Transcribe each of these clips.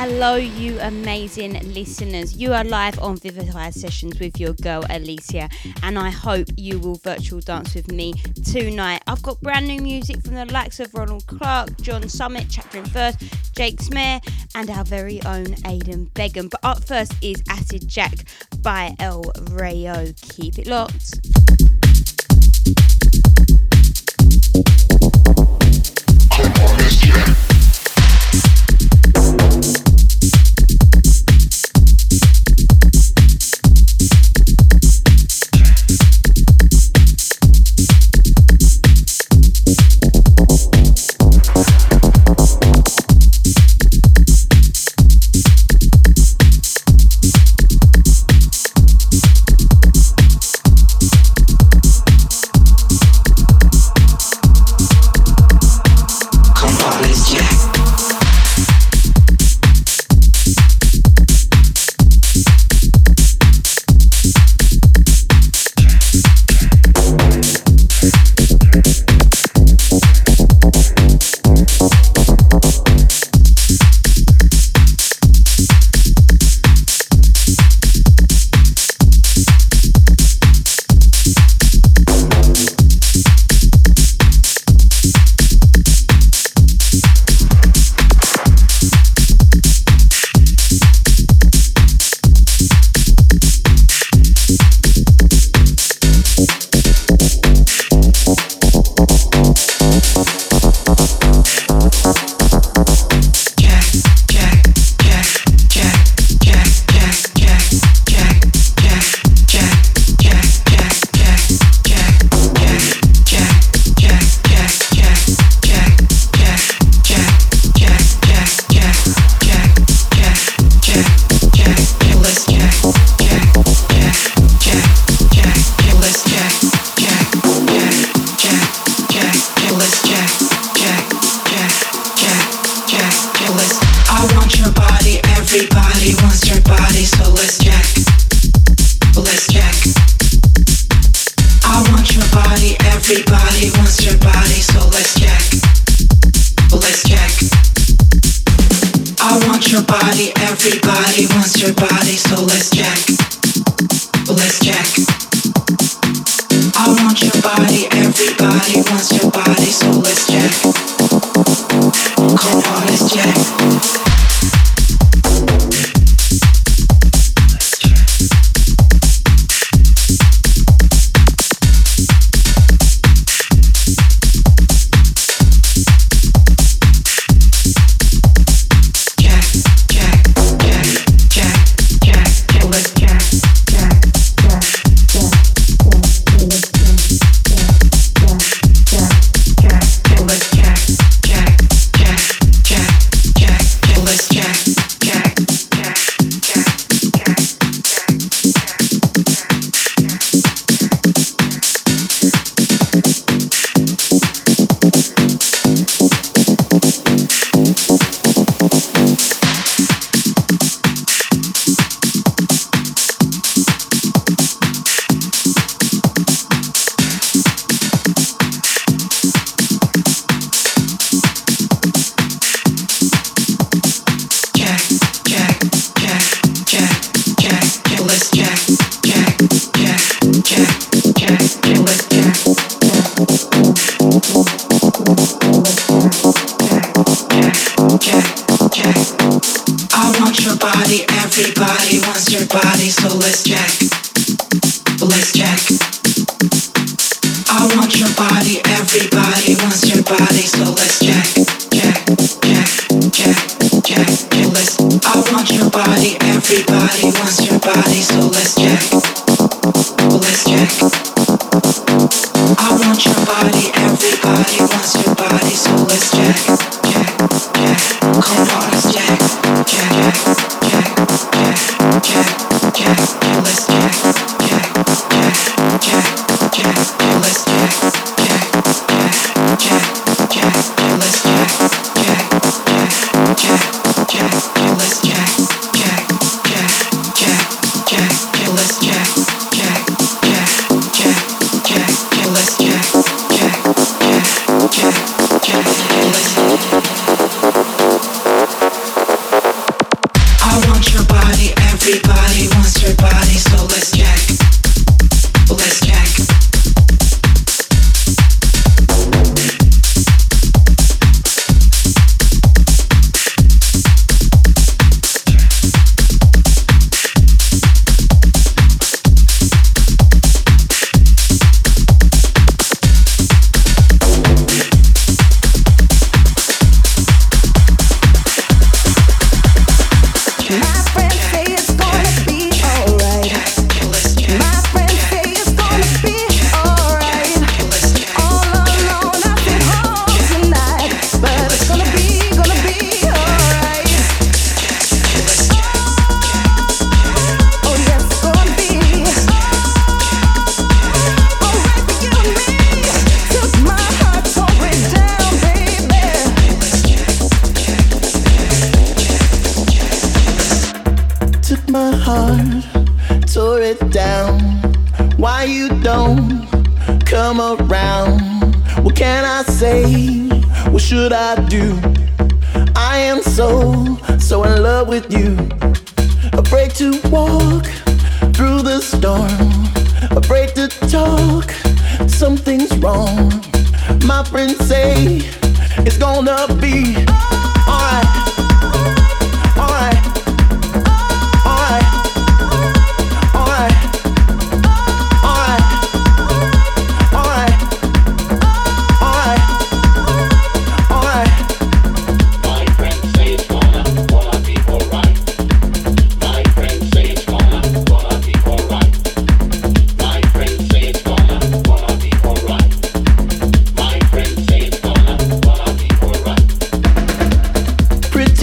Hello, you amazing listeners. You are live on Vivifier Sessions with your girl Alicia, and I hope you will virtual dance with me tonight. I've got brand new music from the likes of Ronald Clark, John Summit, Chapter First, Jake Smear, and our very own Aidan Begum. But up first is Acid Jack by El Rayo. Keep it locked.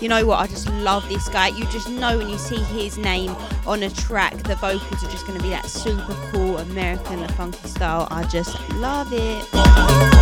You know what? I just love this guy. You just know when you see his name on a track, the vocals are just going to be that super cool American funky style. I just love it.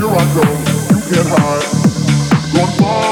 Here I go, you can't hide. Gone far.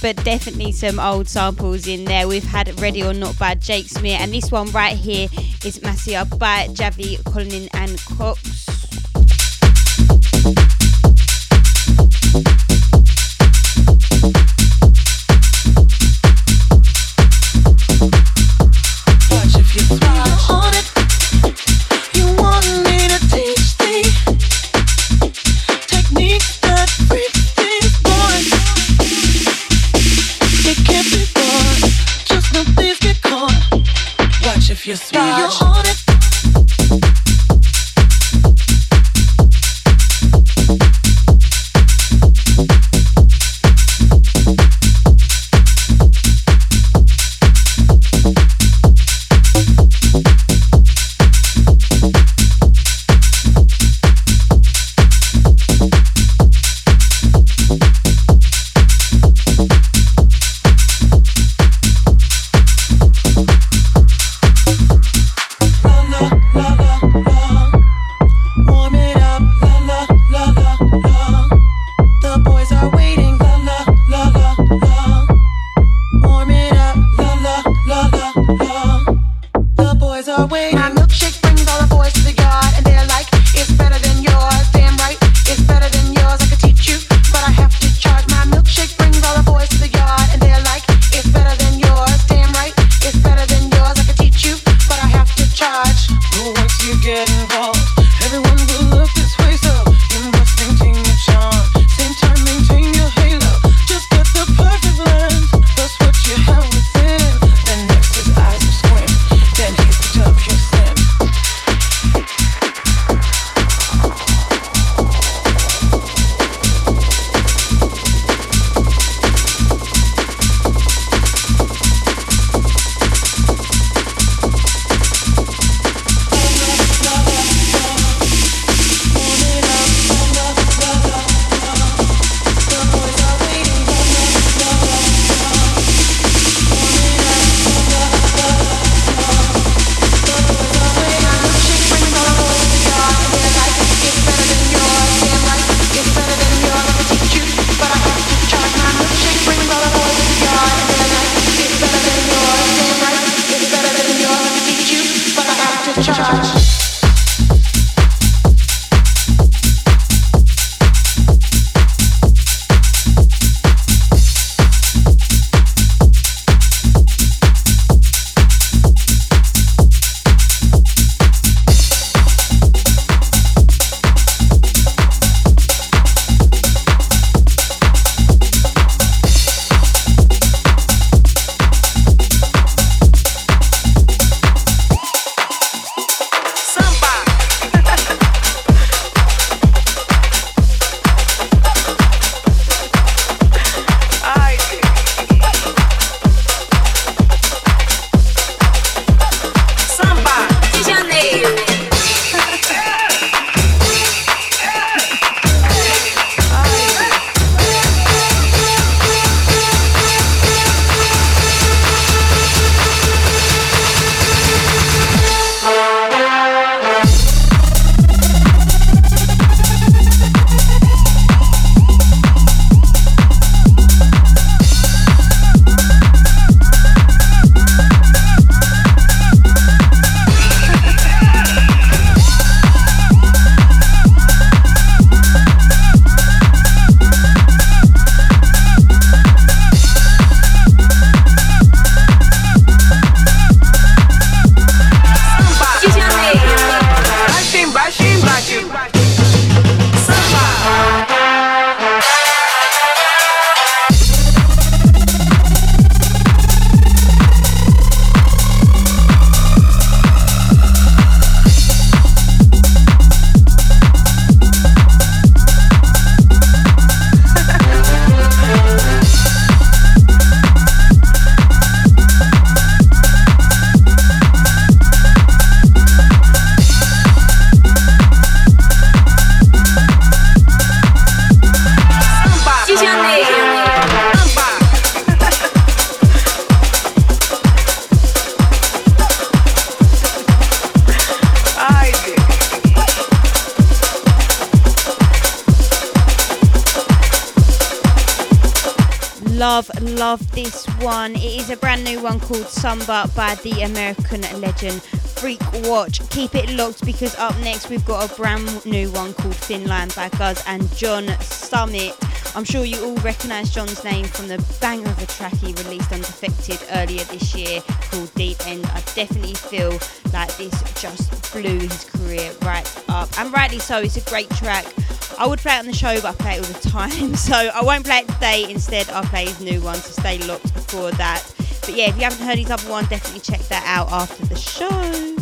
But definitely some old samples in there. We've had Ready or Not by Jake Smear, and this one right here is Masia by Javi Colin and Cox. Samba by the American legend Freak Watch. Keep it locked because up next we've got a brand new one called Finland by Guz and John Summit. I'm sure you all recognise John's name from the bang of a track he released on Defected earlier this year called Deep End. I definitely feel like this just blew his career right up, and rightly so. It's a great track. I would play it on the show, but I play it all the time, so I won't play it today. Instead, I'll play his new one, so stay locked before that. But yeah, if you haven't heard his other one, definitely check that out after the show.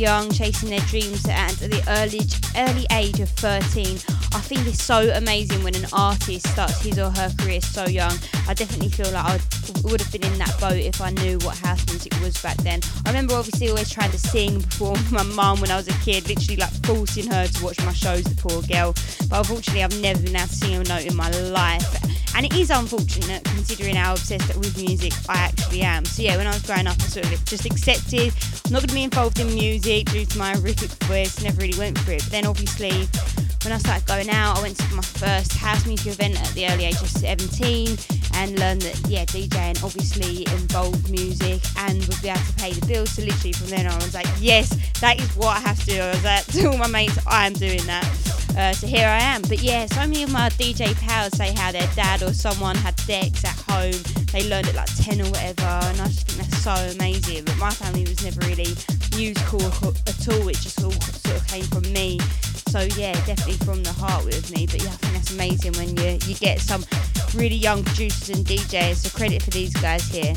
Young, chasing their dreams at the early, early age of 13. Think it's so amazing when an artist starts his or her career so young. I definitely feel like I would have been in that boat if I knew what house music was back then. I remember obviously always trying to sing perform with my mum when I was a kid, literally like forcing her to watch my shows, the poor girl. But unfortunately, I've never been able to sing a note in my life. And it is unfortunate considering how obsessed with music I actually am. So yeah, when I was growing up, I sort of just accepted I'm not going to be involved in music due to my horrific voice. Never really went for it. But then obviously, when I started going out, I went to my first house music event at the early age of 17 and learned that yeah, DJing obviously involved music and would be able to pay the bills. So literally from then on, I was like, yes, that is what I have to do. I was like, to all my mates, I am doing that. Uh, so here I am. But yeah, so many of my DJ pals say how their dad or someone had decks at home. They learned at like 10 or whatever, and I just think that's so amazing. But my family was never really musical at all. It just all sort of came from me. So yeah, definitely from the heart with me. But yeah, I think that's amazing when you you get some really young producers and DJs. So credit for these guys here.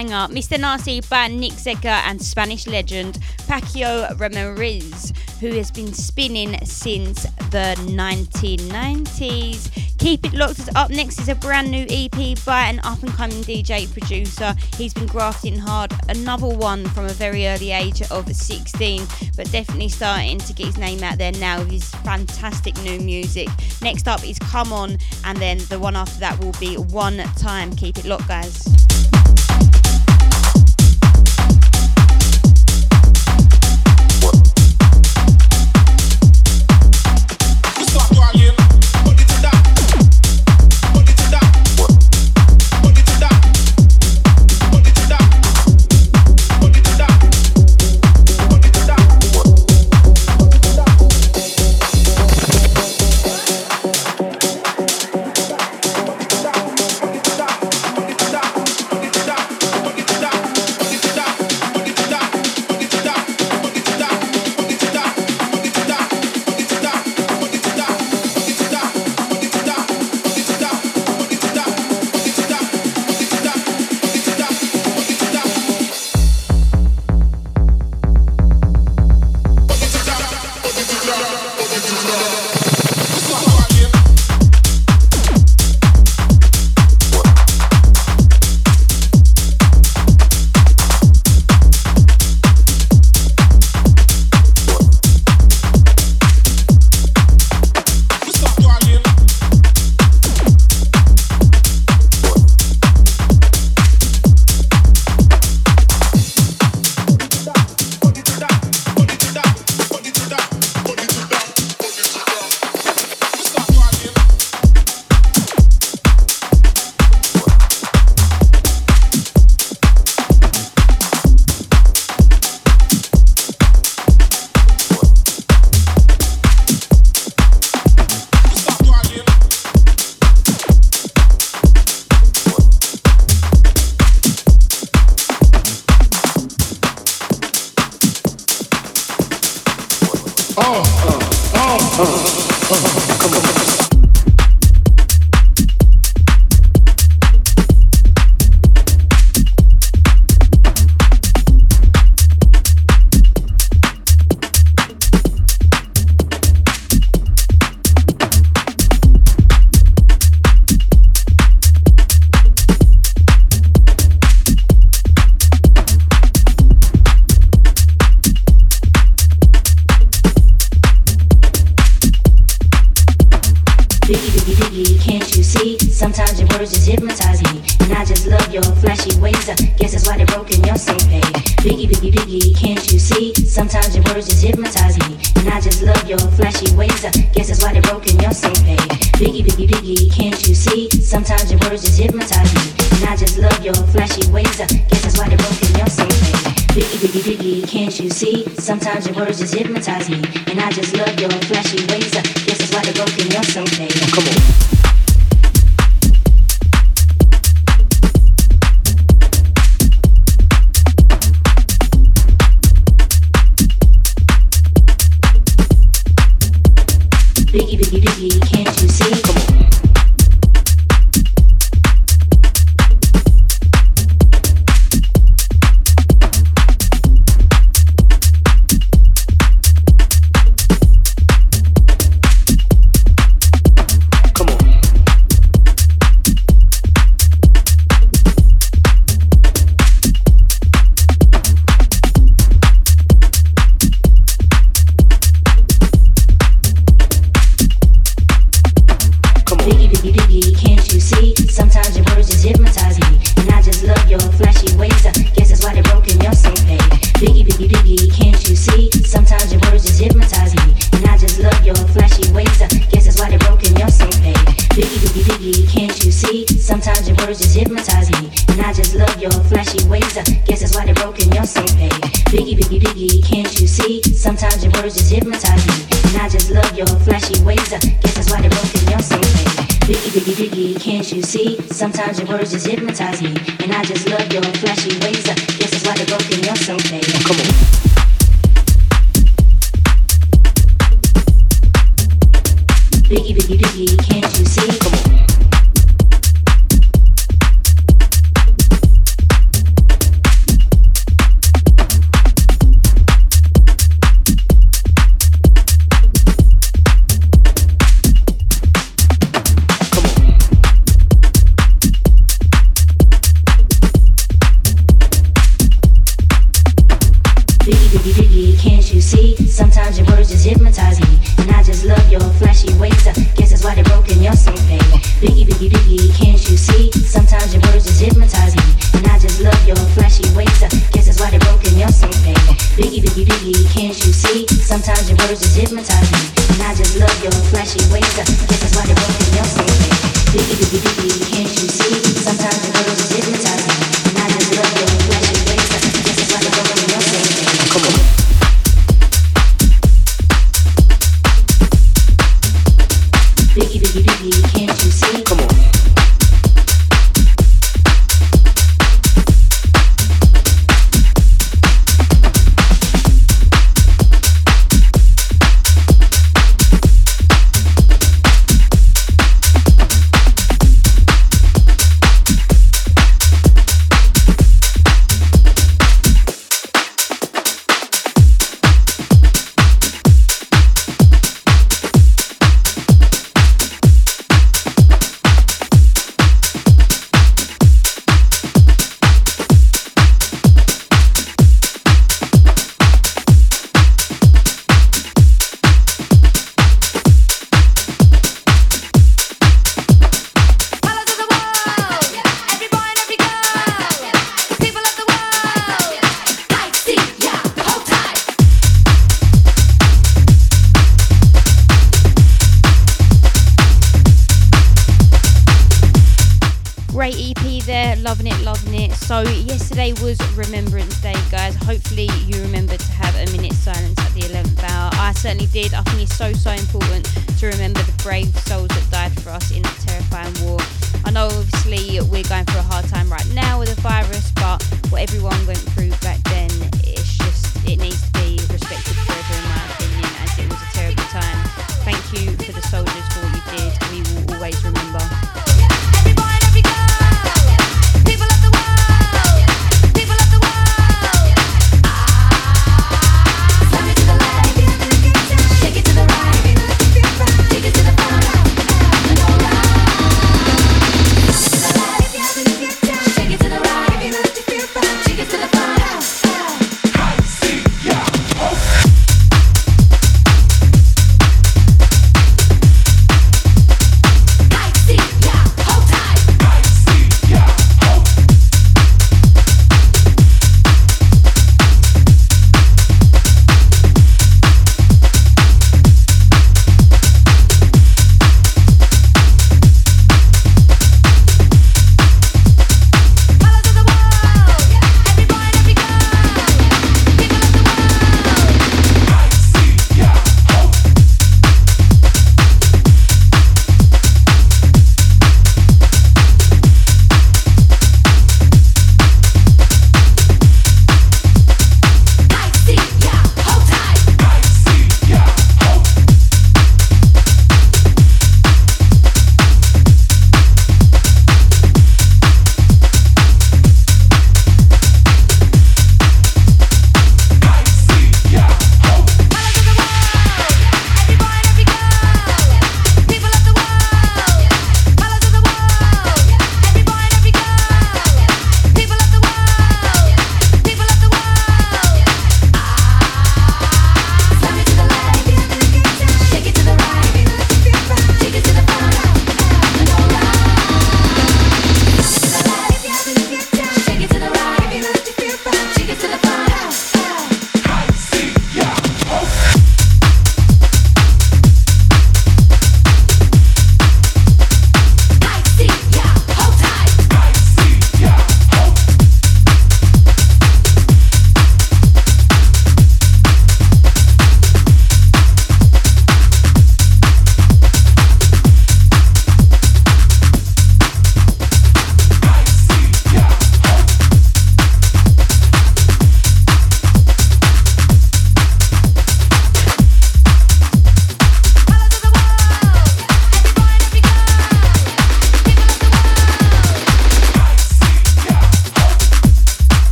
Banger. Mr. Nasty by Nick Zegger and Spanish legend Paco Ramirez, who has been spinning since the 1990s. Keep it locked. Up next is a brand new EP by an up and coming DJ producer. He's been grafting hard. Another one from a very early age of 16, but definitely starting to get his name out there now with his fantastic new music. Next up is Come On, and then the one after that will be One Time. Keep it locked, guys.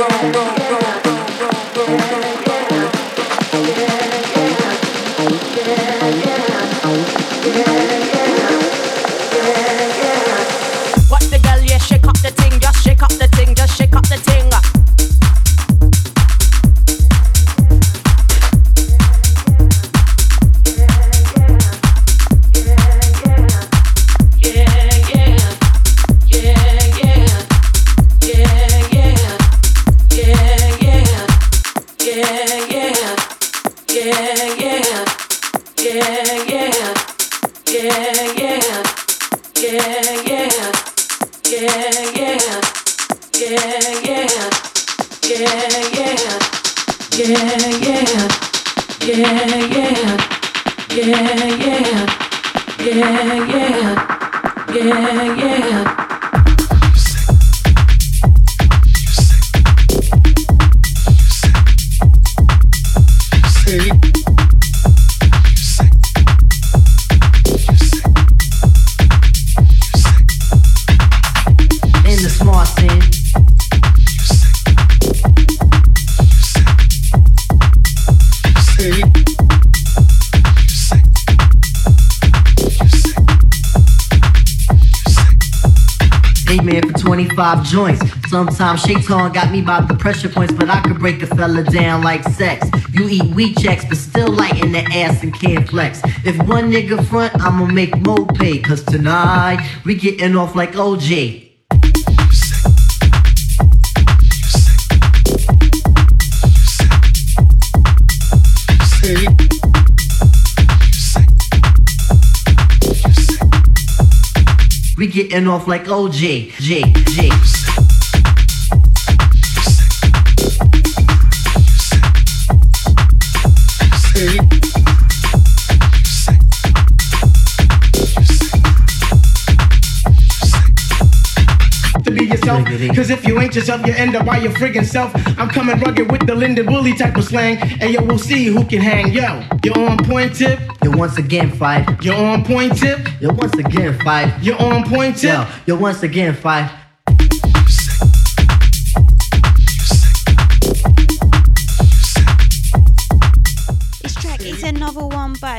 What 25 joints. Sometimes Shaitan got me by the pressure points, but I could break a fella down like sex. You eat wheat checks, but still light in the ass and can't flex. If one nigga front, I'ma make Mo pay. Cause tonight, we getting off like OJ. We getting off like OJ. J, J. to be yourself. Cause if you ain't yourself, you end up by your friggin' self. I'm coming rugged with the Lyndon Woolly type of slang. And yo, we'll see who can hang. Yo, you're on point tip. Yo, once again, five. You're on point tip. Yo, once again, five. You're on point tip. Yo, yo, once again, five.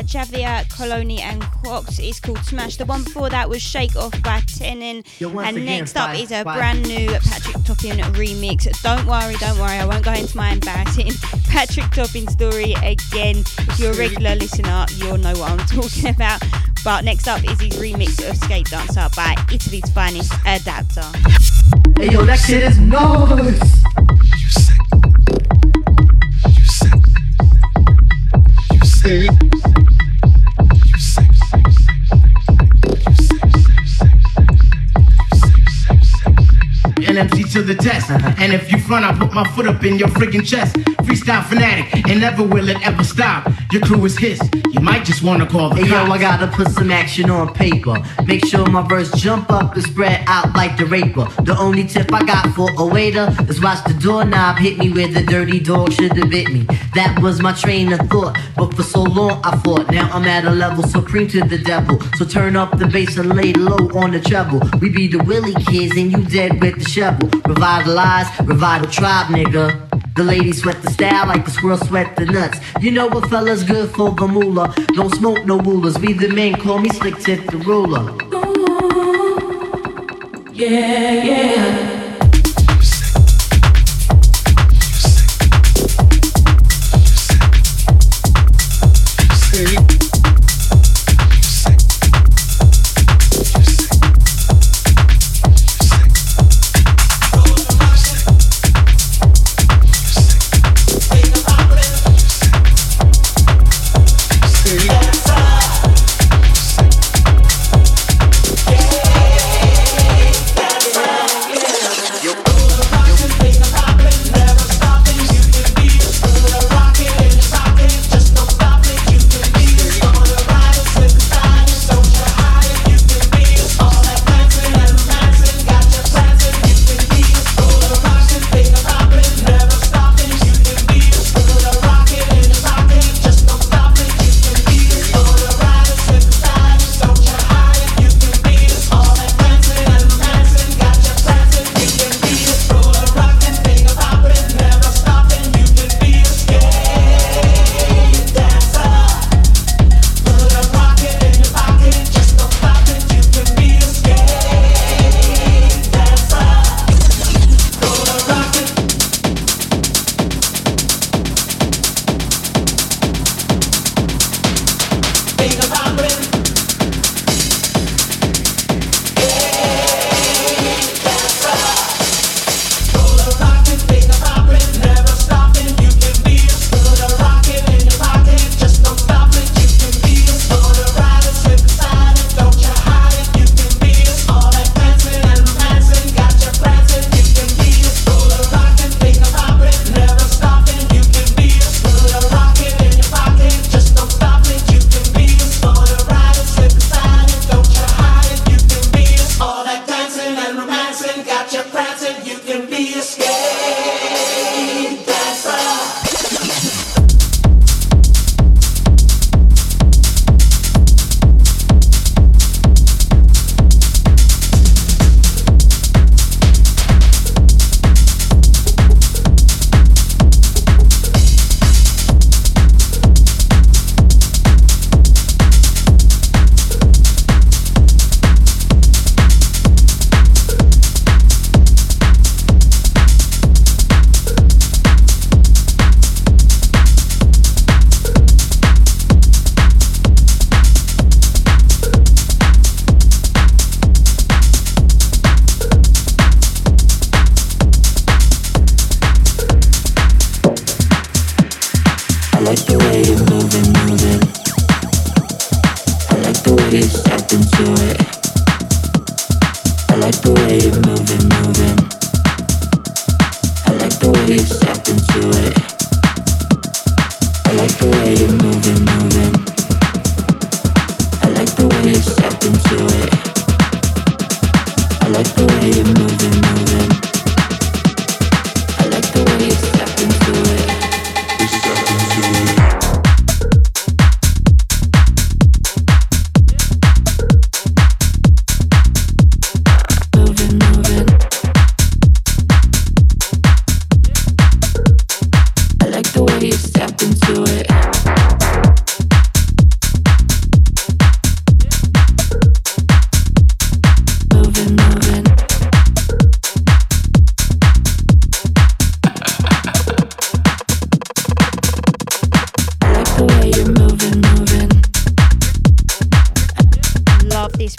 Javier Coloni and Crocs. It's called Smash. The one before that was Shake Off by Tenon. Yo, once And next up is a five. brand new Patrick Topping remix. Don't worry, don't worry, I won't go into my embarrassing Patrick Topping story again. If you're a regular listener, you'll know what I'm talking about. But next up is his remix of Skate Dancer by Italy's finest Adapter. Hey, yo, that shit is noise. NMC to the test. Uh-huh. And if you front, I put my foot up in your friggin' chest. Freestyle fanatic, and never will it ever stop. Your crew is his. You might just wanna call the Hey yo. I gotta put some action on paper. Make sure my verse jump up and spread out like the raper. The only tip I got for a waiter is watch the doorknob hit me where the dirty dog should have bit me. That was my train of thought, but for so long I fought. Now I'm at a level supreme to the devil. So turn up the bass and lay low on the treble. We be the Willie kids and you dead with the shovel. Revitalize, revital tribe, nigga. The ladies sweat the style like the squirrel sweat the nuts. You know what fella's good for the moolah. Don't smoke no rulers. We the men call me slick tip the ruler. Love this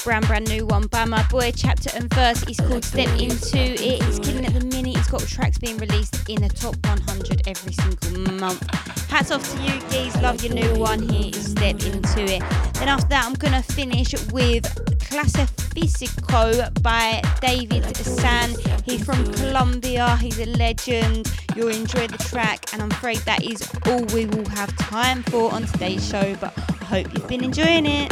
brand brand new one by my boy Chapter and Verse. It's called Step Into It. It's killing. It's got tracks being released in the top 100 every single month. Hats off to you, geez. Love your new one. Here is Step Into It. Then after that, I'm gonna finish with Classe Fisico by David San. He's from Colombia. He's a legend. You'll enjoy the track, and I'm afraid that is all we will have time for on today's show. But I hope you've been enjoying it.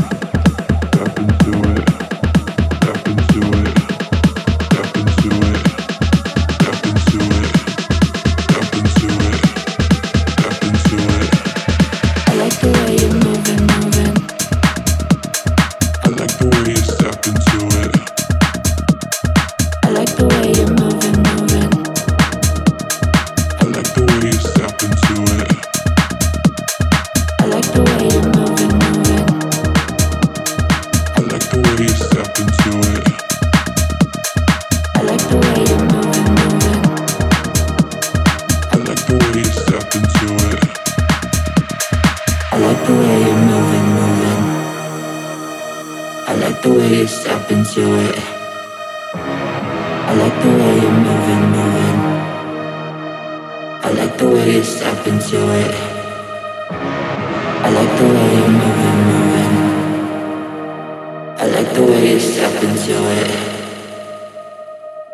I like the way you step into it.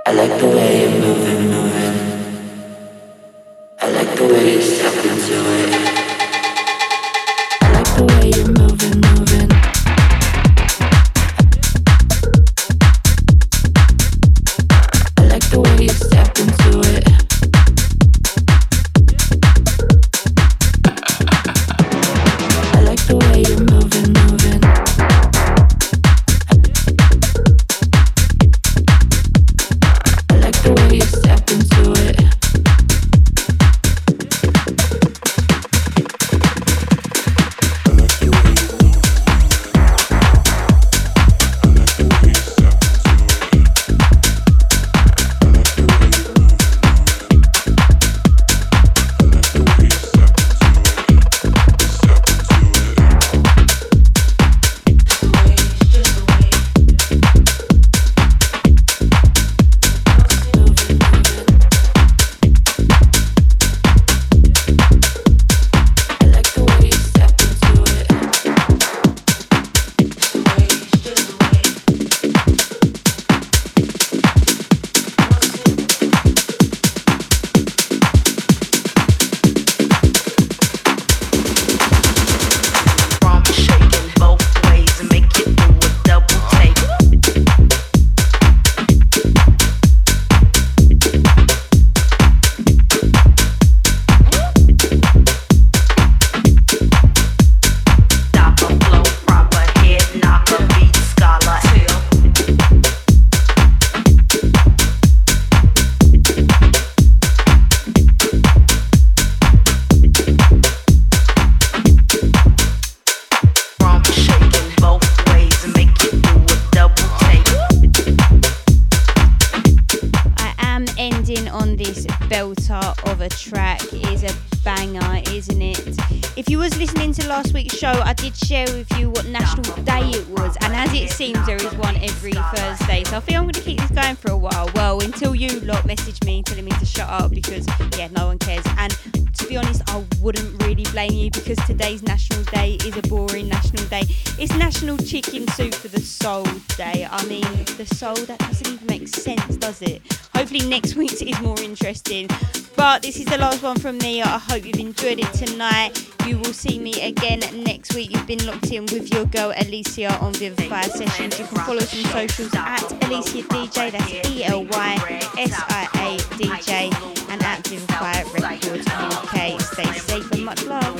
I like the way you're moving, was listening to last week's show, I did share with you what national day it was, and as it seems, there is one every Thursday. So I think I'm going to keep this going for a while. Well, until you lot message me telling me to shut up because yeah, no one cares. And to be honest, I wouldn't really blame you because today's National Day is a boring National Day. It's National Chicken Soup for the Soul Day. I mean, the soul, that doesn't even make sense, does it? Hopefully, next week's is more interesting. But this is the last one from me. I hope you've enjoyed it tonight. You will see me again next week. You've been locked in with your girl Elysia on Vivify Sessions. You can follow us on socials at Elysia DJ, that's E L Y S I A DJ, and at Vivify Records UK. Stay safe and much love.